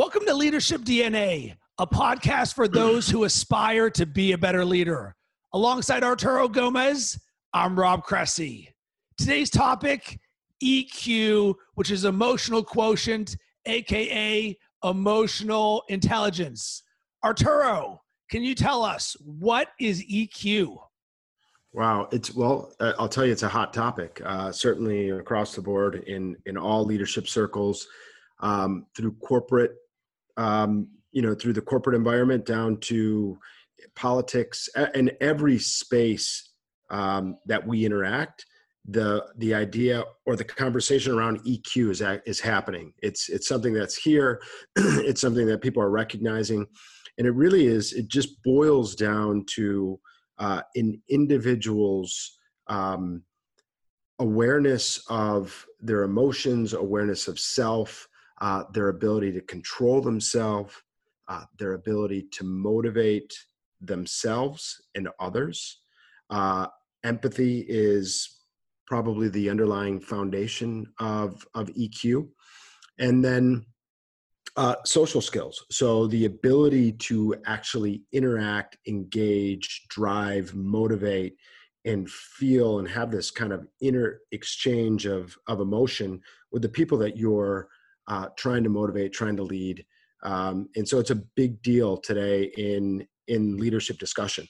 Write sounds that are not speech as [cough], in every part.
Welcome to Leadership DNA, a podcast for those who aspire to be a better leader. Alongside Arturo Gomez, I'm Rob Cressy. Today's topic EQ, which is emotional quotient, aka emotional intelligence. Arturo, can you tell us what is EQ? Wow, it's well. Uh, I'll tell you, it's a hot topic. Uh, certainly across the board in in all leadership circles, um, through corporate, um, you know, through the corporate environment down to politics and every space um, that we interact. The the idea or the conversation around EQ is is happening. It's it's something that's here. [clears throat] it's something that people are recognizing, and it really is. It just boils down to uh, in individuals' um, awareness of their emotions, awareness of self, uh, their ability to control themselves, uh, their ability to motivate themselves and others. Uh, empathy is probably the underlying foundation of, of EQ. And then uh, social skills. So the ability to actually interact, engage, drive, motivate, and feel and have this kind of inner exchange of, of emotion with the people that you're uh, trying to motivate, trying to lead. Um, and so it's a big deal today in in leadership discussion.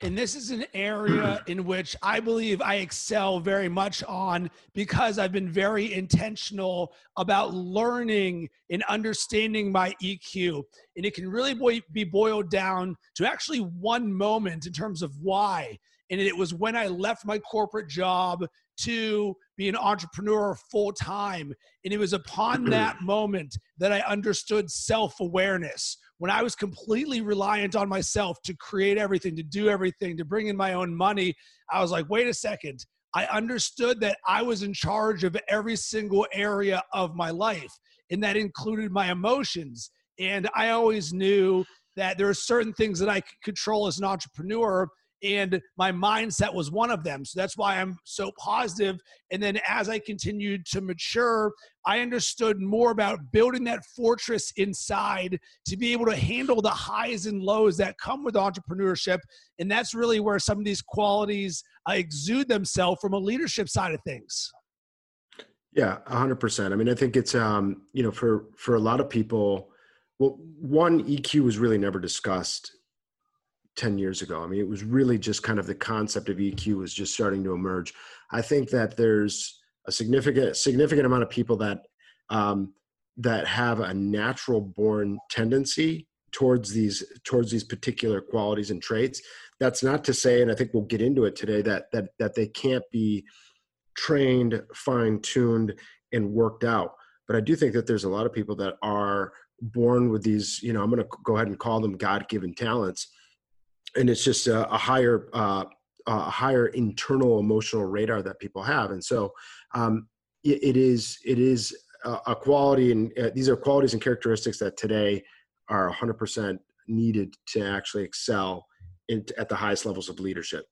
And this is an area [clears throat] in which I believe I excel very much on because I've been very intentional about learning and understanding my EQ. And it can really be boiled down to actually one moment in terms of why. And it was when I left my corporate job to be an entrepreneur full time. And it was upon [clears throat] that moment that I understood self awareness. When I was completely reliant on myself to create everything, to do everything, to bring in my own money, I was like, wait a second. I understood that I was in charge of every single area of my life, and that included my emotions. And I always knew that there are certain things that I could control as an entrepreneur and my mindset was one of them. So that's why I'm so positive. And then as I continued to mature, I understood more about building that fortress inside to be able to handle the highs and lows that come with entrepreneurship. And that's really where some of these qualities uh, exude themselves from a leadership side of things. Yeah, 100%. I mean, I think it's um, you know, for for a lot of people, well, one EQ was really never discussed 10 years ago. I mean, it was really just kind of the concept of EQ was just starting to emerge. I think that there's a significant significant amount of people that um, that have a natural born tendency towards these towards these particular qualities and traits. That's not to say, and I think we'll get into it today, that that that they can't be trained, fine tuned, and worked out. But I do think that there's a lot of people that are born with these. You know, I'm going to go ahead and call them God given talents and it's just a, a higher uh, a higher internal emotional radar that people have and so um, it, it is it is a, quality and uh, these are qualities and characteristics that today are 100% needed to actually excel in, at the highest levels of leadership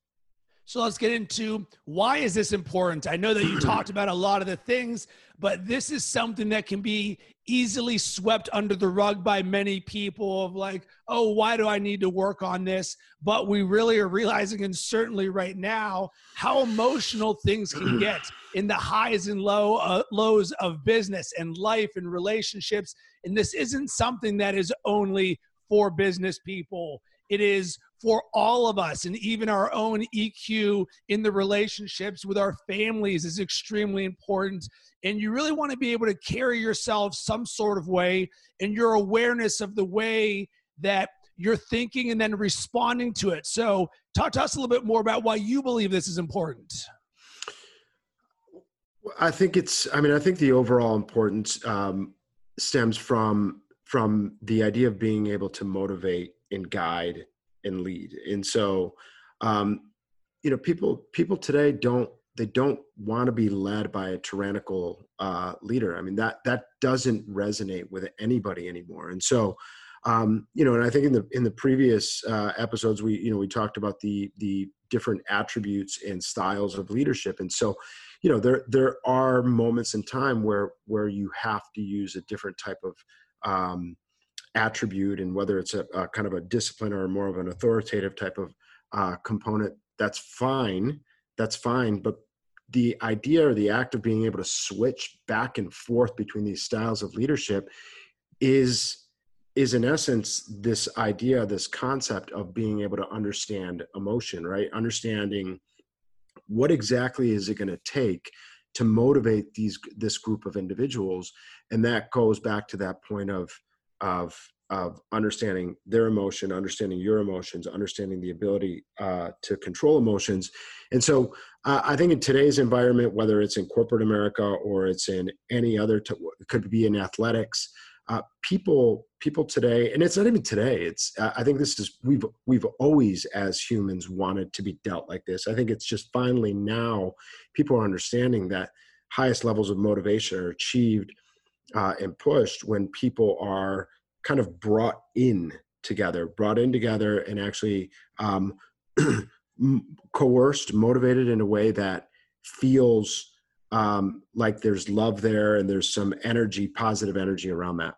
so let's get into why is this important? I know that you [clears throat] talked about a lot of the things, but this is something that can be easily swept under the rug by many people of like, oh, why do I need to work on this? But we really are realizing, and certainly right now, how emotional things can [clears throat] get in the highs and low uh, lows of business and life and relationships. And this isn't something that is only for business people. It is for all of us and even our own EQ in the relationships with our families is extremely important. And you really want to be able to carry yourself some sort of way and your awareness of the way that you're thinking and then responding to it. So, talk to us a little bit more about why you believe this is important. I think it's. I mean, I think the overall importance um, stems from from the idea of being able to motivate and guide and lead. And so, um, you know, people people today don't they don't want to be led by a tyrannical uh, leader. I mean that that doesn't resonate with anybody anymore. And so, um, you know, and I think in the in the previous uh, episodes we you know we talked about the the different attributes and styles of leadership. And so, you know, there there are moments in time where where you have to use a different type of um, attribute and whether it's a, a, kind of a discipline or more of an authoritative type of uh, component that's fine that's fine. But the idea or the act of being able to switch back and forth between these styles of leadership is is in essence this idea this concept of being able to understand emotion right? Understanding what exactly is it going to take to motivate these this group of individuals. And that goes back to that point of of of understanding their emotion understanding your emotions understanding the ability uh, to control emotions. And so uh, i think in today's environment whether it's in corporate america or it's in any other t- it could be in athletics uh, people people today and it's not even today it's i think this is we've we've always as humans wanted to be dealt like this. I think it's just finally now people are understanding that highest levels of motivation are achieved uh, and pushed when people are kind of brought in together brought in together and actually um, [clears throat] coerced motivated in a way that feels um, like there's love there and there's some energy, positive energy around that.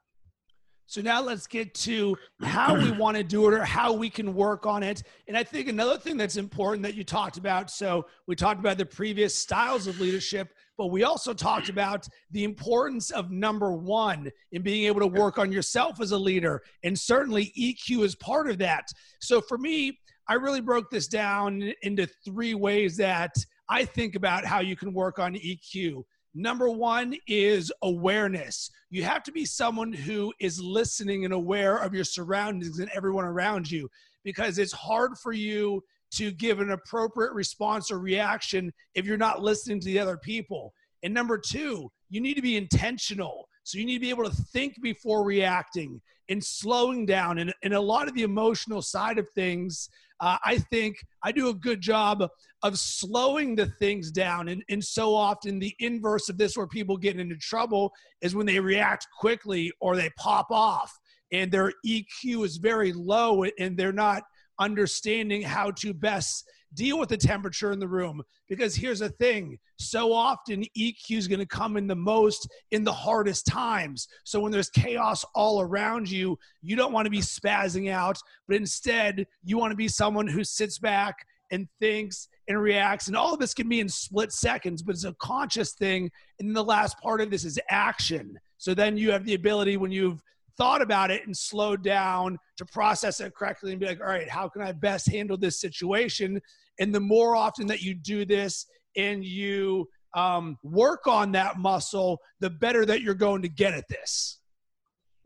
So now let's get to [clears throat] how we want to do it or how we can work on it. And I think another thing that's important that you talked about. So we talked about the previous styles of leadership, but we also talked about the importance of number one in being able to work on yourself as a leader. And certainly EQ is part of that. So for me, I really broke this down into three ways that I think about how you can work on EQ. Number one is awareness. You have to be someone who is listening and aware of your surroundings and everyone around you because it's hard for you to give an appropriate response or reaction if you're not listening to the other people. And number two, you need to be intentional. So you need to be able to think before reacting and slowing down. And, and a lot of the emotional side of things uh, I think I do a good job of slowing the things down. And, and so often, the inverse of this, where people get into trouble, is when they react quickly or they pop off and their EQ is very low and they're not understanding how to best deal with the temperature in the room. Because here's the thing so often eq is going to come in the most in the hardest times. So when there's chaos all around you you don't want to be spazzing out but instead you want to be someone who sits back and thinks and reacts. And all of this can be in split seconds but it's a conscious thing. And the last part of this is action. So then you have the ability when you've thought about it and slowed down to process it correctly and be like, all right, how can I best handle this situation? And the more often that you do this and you um, work on that muscle, the better that you're going to get at this.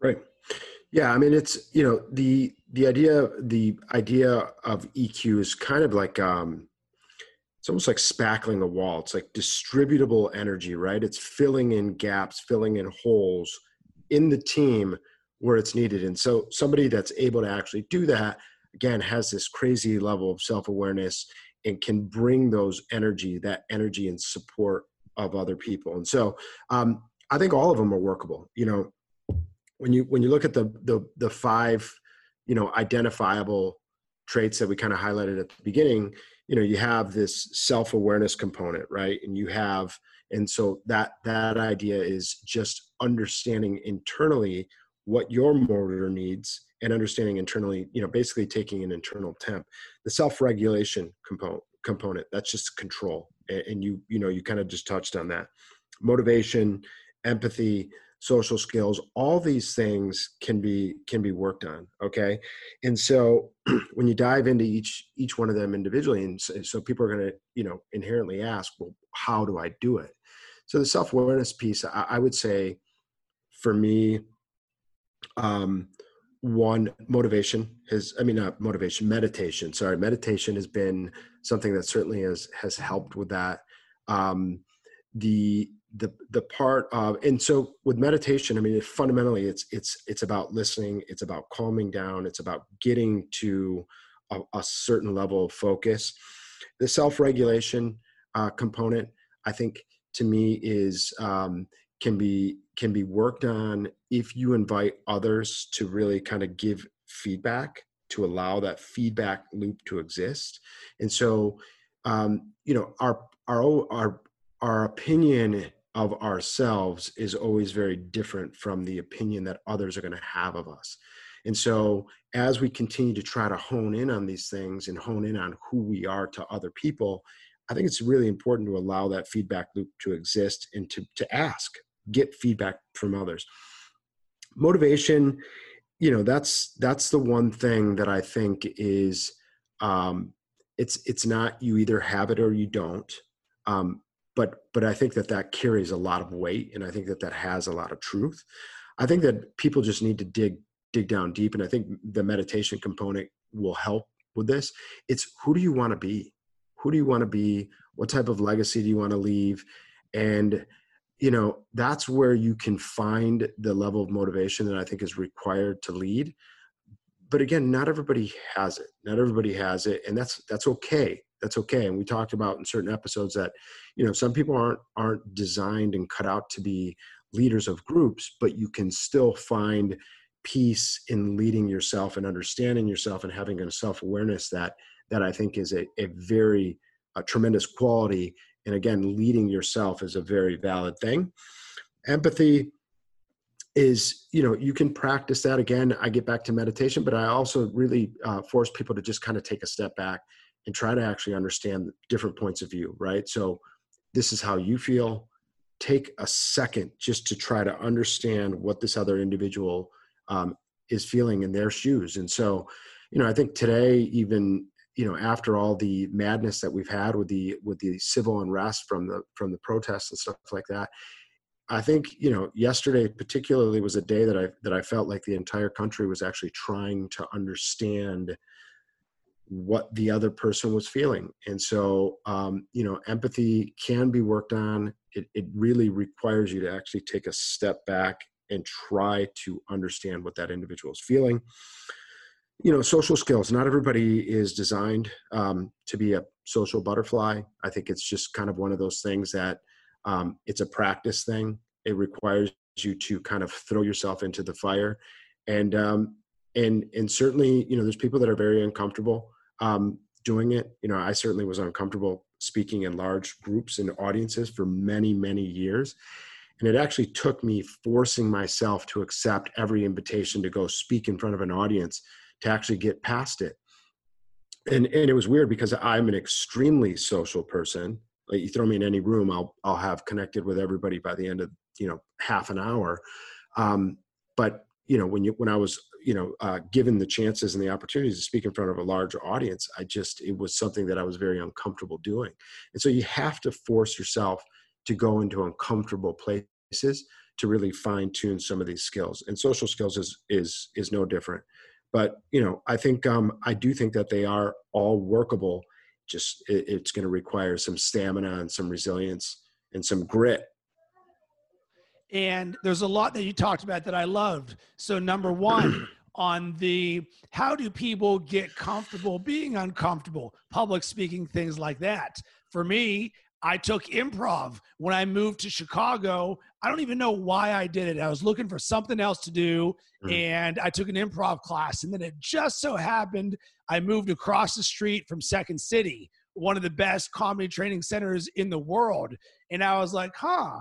Right. Yeah, I mean it's you know the the idea the idea of EQ is kind of like um it's almost like spackling a wall. It's like distributable energy, right? It's filling in gaps, filling in holes in the team where it's needed. And so somebody that's able to actually do that again has this crazy level of self-awareness and can bring those energy that energy and support of other people. And so um, i think all of them are workable you know. When you when you look at the the, the five you know identifiable traits that we kind of highlighted at the beginning you know you have this self-awareness component right? And you have and so that that idea is just understanding internally what your motor needs and understanding internally you know basically taking an internal temp the self-regulation component component that's just control and you you know you kind of just touched on that. Motivation empathy social skills all these things can be can be worked on okay? And so [clears throat] when you dive into each each one of them individually and so, so people are going to you know inherently ask well how do i do it? So the self-awareness piece I, I would say for me um, one motivation has i mean not motivation meditation. Sorry meditation has been something that certainly has has helped with that. Um the the the part of and so with meditation i mean it, fundamentally it's it's it's about listening it's about calming down it's about getting to a, a certain level of focus. The self-regulation uh, component i think to me is um, can be can be worked on if you invite others to really kind of give feedback to allow that feedback loop to exist and so um, you know our our our our opinion of ourselves is always very different from the opinion that others are going to have of us. And so, as we continue to try to hone in on these things and hone in on who we are to other people, I think it's really important to allow that feedback loop to exist and to, to ask, get feedback from others. Motivation, you know, that's that's the one thing that I think is um, it's it's not you either have it or you don't. Um, but but I think that that carries a lot of weight, and I think that that has a lot of truth. I think that people just need to dig dig down deep, and I think the meditation component will help with this. It's who do you want to be? Who do you want to be? What type of legacy do you want to leave? And you know that's where you can find the level of motivation that I think is required to lead. But again, not everybody has it. Not everybody has it, and that's that's okay that's okay and we talked about in certain episodes that you know some people aren't aren't designed and cut out to be leaders of groups but you can still find peace in leading yourself and understanding yourself and having a self-awareness that that i think is a, a very a tremendous quality and again leading yourself is a very valid thing empathy is you know you can practice that again i get back to meditation but i also really uh, force people to just kind of take a step back and try to actually understand different points of view, right? So this is how you feel. Take a second just to try to understand what this other individual um, is feeling in their shoes. And so, you know, I think today, even you know, after all the madness that we've had with the with the civil unrest from the from the protests and stuff like that, I think you know yesterday particularly was a day that I that I felt like the entire country was actually trying to understand what the other person was feeling. And so, um, you know, empathy can be worked on. It, it really requires you to actually take a step back and try to understand what that individual is feeling. You know, social skills, not everybody is designed um, to be a social butterfly. I think it's just kind of one of those things that um, it's a practice thing. It requires you to kind of throw yourself into the fire. And, um, and, and certainly, you know, there's people that are very uncomfortable um, doing it. You know, I certainly was uncomfortable speaking in large groups and audiences for many, many years. And it actually took me forcing myself to accept every invitation to go speak in front of an audience to actually get past it. And, and it was weird because I'm an extremely social person. Like you throw me in any room, I'll, I'll have connected with everybody by the end of, you know, half an hour. Um, but you know when you when i was you know uh, given the chances and the opportunities to speak in front of a larger audience i just it was something that i was very uncomfortable doing and so you have to force yourself to go into uncomfortable places to really fine tune some of these skills and social skills is is is no different but you know i think um, i do think that they are all workable just it, it's going to require some stamina and some resilience and some grit and there's a lot that you talked about that I loved. So, number one, [clears throat] on the how do people get comfortable being uncomfortable, public speaking, things like that. For me, I took improv when I moved to Chicago. I don't even know why I did it. I was looking for something else to do, mm. and I took an improv class. And then it just so happened I moved across the street from Second City, one of the best comedy training centers in the world. And I was like, huh,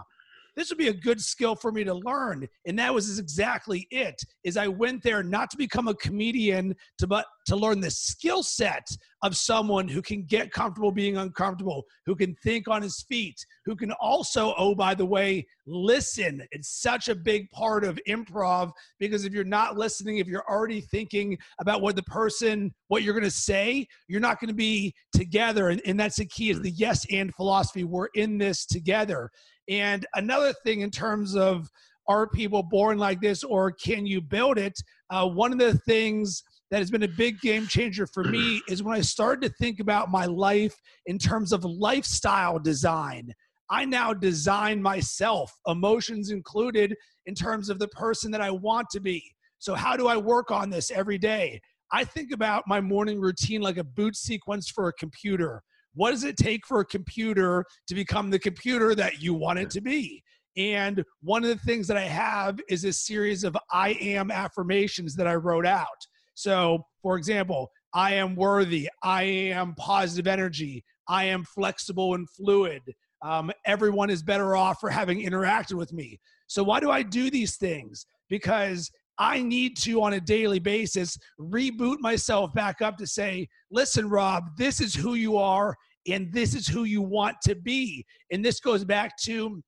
this would be a good skill for me to learn and that was exactly it is i went there not to become a comedian to but to learn the skill set of someone who can get comfortable being uncomfortable who can think on his feet who can also oh by the way listen. It's such a big part of improv because if you're not listening if you're already thinking about what the person what you're going to say you're not going to be together. And, and that's the key is the yes and philosophy. We're in this together. And another thing in terms of are people born like this or can you build it? Uh, one of the things that has been a big game changer for me [clears throat] is when I started to think about my life in terms of lifestyle design. I now design myself, emotions included, in terms of the person that I want to be. So, how do I work on this every day? I think about my morning routine like a boot sequence for a computer. What does it take for a computer to become the computer that you want it to be? And one of the things that I have is a series of I am affirmations that I wrote out. So, for example, I am worthy. I am positive energy. I am flexible and fluid. Um, everyone is better off for having interacted with me. So, why do I do these things? Because I need to, on a daily basis, reboot myself back up to say, listen, Rob, this is who you are and this is who you want to be. And this goes back to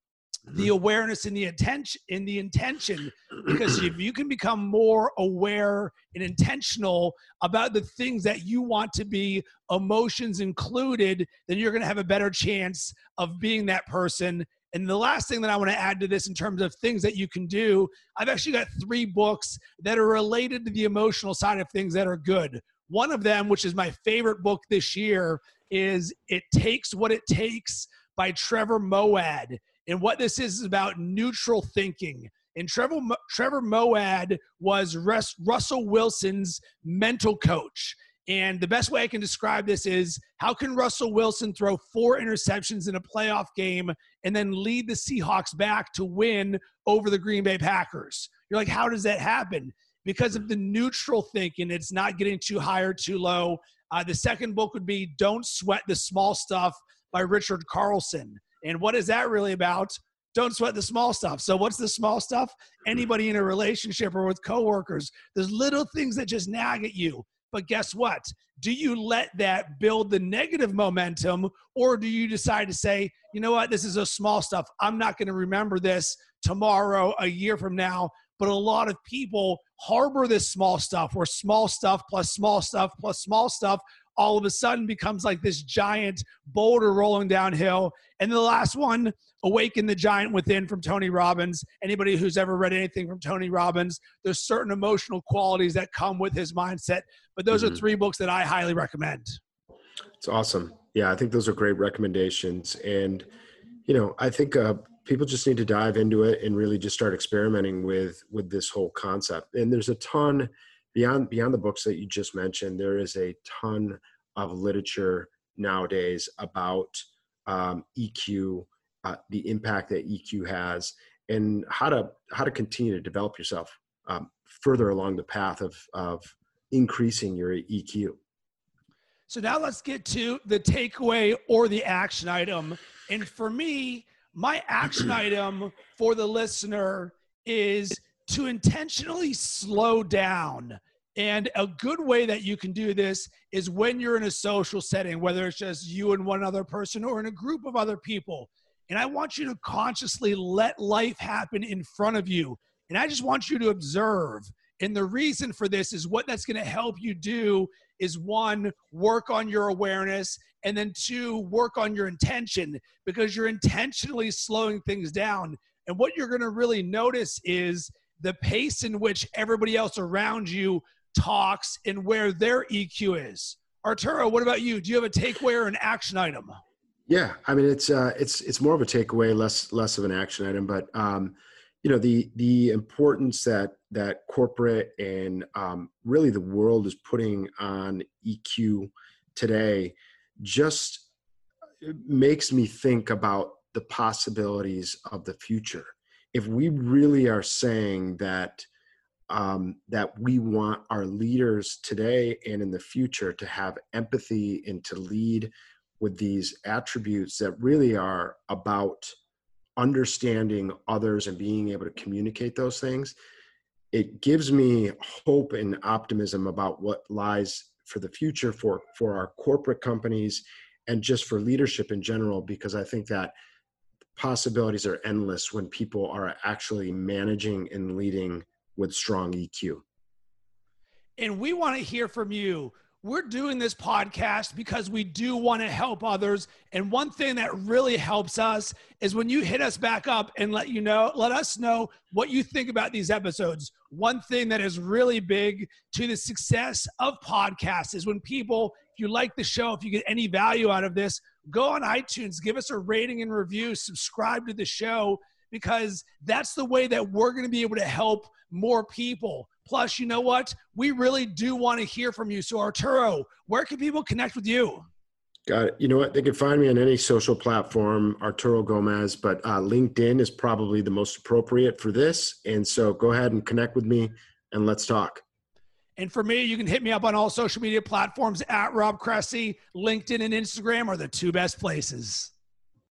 the mm-hmm. awareness and the attention in the intention because if you can become more aware and intentional about the things that you want to be emotions included then you're going to have a better chance of being that person and the last thing that I want to add to this in terms of things that you can do, I've actually got three books that are related to the emotional side of things that are good. One of them, which is my favorite book this year, is It Takes What It Takes by Trevor Moawad. And what this is is about neutral thinking. And Trevor, Trevor Moawad was Russell Wilson's mental coach. And the best way I can describe this is how can Russell Wilson throw four interceptions in a playoff game and then lead the Seahawks back to win over the Green Bay Packers? You're like, how does that happen? Because of the neutral thinking, it's not getting too high or too low. Uh, the second book would be Don't Sweat the Small Stuff by Richard Carlson. And what is that really about? Don't sweat the small stuff. So, what's the small stuff? Anybody in a relationship or with coworkers, there's little things that just nag at you. But guess what? Do you let that build the negative momentum, or do you decide to say, you know what, this is a small stuff. I'm not going to remember this tomorrow, a year from now. But a lot of people harbor this small stuff where small stuff plus small stuff plus small stuff all of a sudden becomes like this giant boulder rolling downhill. And the last one, Awaken the Giant Within from Tony Robbins. Anybody who's ever read anything from Tony Robbins, there's certain emotional qualities that come with his mindset. But those mm-hmm. are three books that I highly recommend. It's awesome. Yeah, I think those are great recommendations. And, you know, I think uh, people just need to dive into it and really just start experimenting with with this whole concept. And there's a ton beyond beyond the books that you just mentioned, there is a ton of literature nowadays about um, EQ, uh, the impact that EQ has, and how to how to continue to develop yourself um, further along the path of of increasing your EQ. So now let's get to the takeaway or the action item. And for me, my action [clears throat] item for the listener is to intentionally slow down. And a good way that you can do this is when you're in a social setting, whether it's just you and one other person or in a group of other people. And I want you to consciously let life happen in front of you. And I just want you to observe. And the reason for this is what that's going to help you do is one, work on your awareness, and then two, work on your intention because you're intentionally slowing things down. And what you're going to really notice is the pace in which everybody else around you talks and where their EQ is. Arturo, what about you? Do you have a takeaway or an action item? Yeah, I mean it's uh, it's it's more of a takeaway, less less of an action item. But um, you know the the importance that that corporate and um, really the world is putting on EQ today just makes me think about the possibilities of the future if we really are saying that um, that we want our leaders today and in the future to have empathy and to lead with these attributes that really are about understanding others and being able to communicate those things. It gives me hope and optimism about what lies for the future for for our corporate companies and just for leadership in general because i think that possibilities are endless when people are actually managing and leading with strong EQ. And we want to hear from you. We're doing this podcast because we do want to help others. And one thing that really helps us is when you hit us back up and let you know, let us know what you think about these episodes. One thing that is really big to the success of podcasts is when people, if you like the show, if you get any value out of this, go on iTunes, give us a rating and review, subscribe to the show, because that's the way that we're going to be able to help more people. Plus, you know what? We really do want to hear from you. So, Arturo, where can people connect with you? Got it. You know what? They can find me on any social platform, Arturo Gomez, but uh, LinkedIn is probably the most appropriate for this. And so go ahead and connect with me and let's talk. And for me, you can hit me up on all social media platforms at Rob Cressy. LinkedIn and Instagram are the two best places.